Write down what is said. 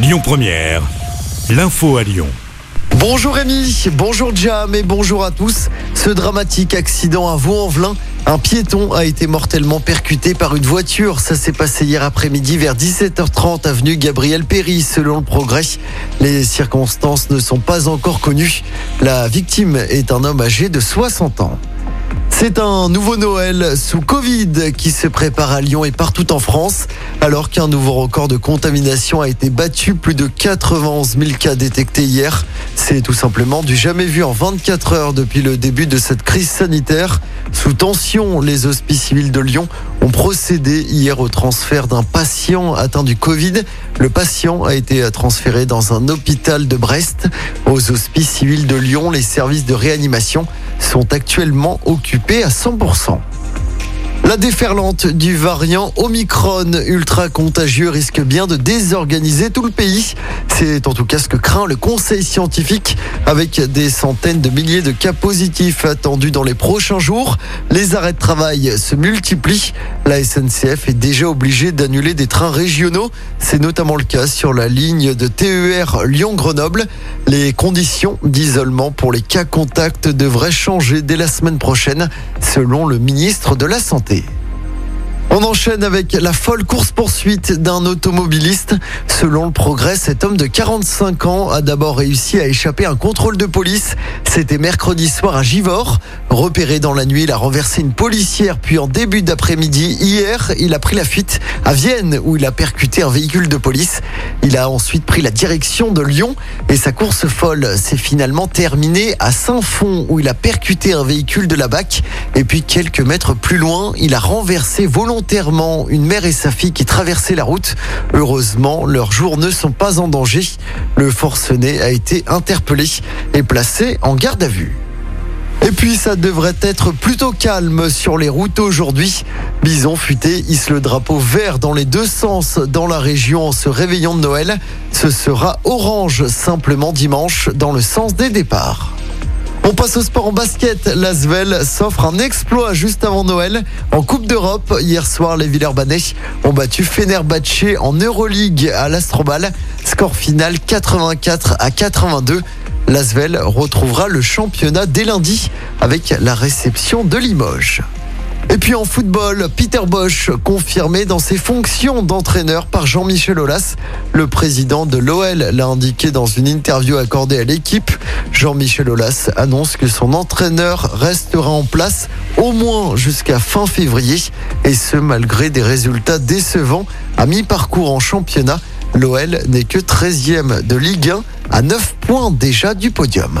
Lyon Première, l'info à Lyon. Bonjour Rémi, bonjour Jam et bonjour à tous. Ce dramatique accident à Vaux-en-Velin, un piéton a été mortellement percuté par une voiture. Ça s'est passé hier après-midi vers 17h30 avenue Gabriel Péry selon le progrès. Les circonstances ne sont pas encore connues. La victime est un homme âgé de 60 ans. C'est un nouveau Noël sous Covid qui se prépare à Lyon et partout en France, alors qu'un nouveau record de contamination a été battu, plus de 91 000 cas détectés hier. C'est tout simplement du jamais vu en 24 heures depuis le début de cette crise sanitaire. Sous tension, les hospices civils de Lyon ont procédé hier au transfert d'un patient atteint du Covid. Le patient a été transféré dans un hôpital de Brest. Aux hospices civils de Lyon, les services de réanimation sont actuellement occupés à 100%. La déferlante du variant Omicron ultra contagieux risque bien de désorganiser tout le pays. C'est en tout cas ce que craint le conseil scientifique avec des centaines de milliers de cas positifs attendus dans les prochains jours. Les arrêts de travail se multiplient. La SNCF est déjà obligée d'annuler des trains régionaux. C'est notamment le cas sur la ligne de TER Lyon-Grenoble. Les conditions d'isolement pour les cas contacts devraient changer dès la semaine prochaine, selon le ministre de la Santé. ti. On enchaîne avec la folle course-poursuite d'un automobiliste. Selon le progrès, cet homme de 45 ans a d'abord réussi à échapper à un contrôle de police. C'était mercredi soir à Givors. Repéré dans la nuit, il a renversé une policière, puis en début d'après-midi, hier, il a pris la fuite à Vienne, où il a percuté un véhicule de police. Il a ensuite pris la direction de Lyon et sa course folle s'est finalement terminée à Saint-Fond, où il a percuté un véhicule de la BAC. Et puis quelques mètres plus loin, il a renversé volontairement volontairement une mère et sa fille qui traversaient la route. Heureusement, leurs jours ne sont pas en danger. Le forcené a été interpellé et placé en garde à vue. Et puis ça devrait être plutôt calme sur les routes aujourd'hui. Bison futé hisse le drapeau vert dans les deux sens dans la région en se réveillant de Noël. Ce sera orange simplement dimanche dans le sens des départs. On passe au sport en basket. L'Asvel s'offre un exploit juste avant Noël. En Coupe d'Europe, hier soir, les Villeurbanais ont battu Fenerbahce en Euroleague à l'Astrobal. Score final 84 à 82. L'Asvel retrouvera le championnat dès lundi avec la réception de Limoges. Et puis en football, Peter Bosch confirmé dans ses fonctions d'entraîneur par Jean-Michel Aulas. Le président de l'OL l'a indiqué dans une interview accordée à l'équipe. Jean-Michel Aulas annonce que son entraîneur restera en place au moins jusqu'à fin février et ce malgré des résultats décevants à mi-parcours en championnat. L'OL n'est que 13e de Ligue 1 à 9 points déjà du podium.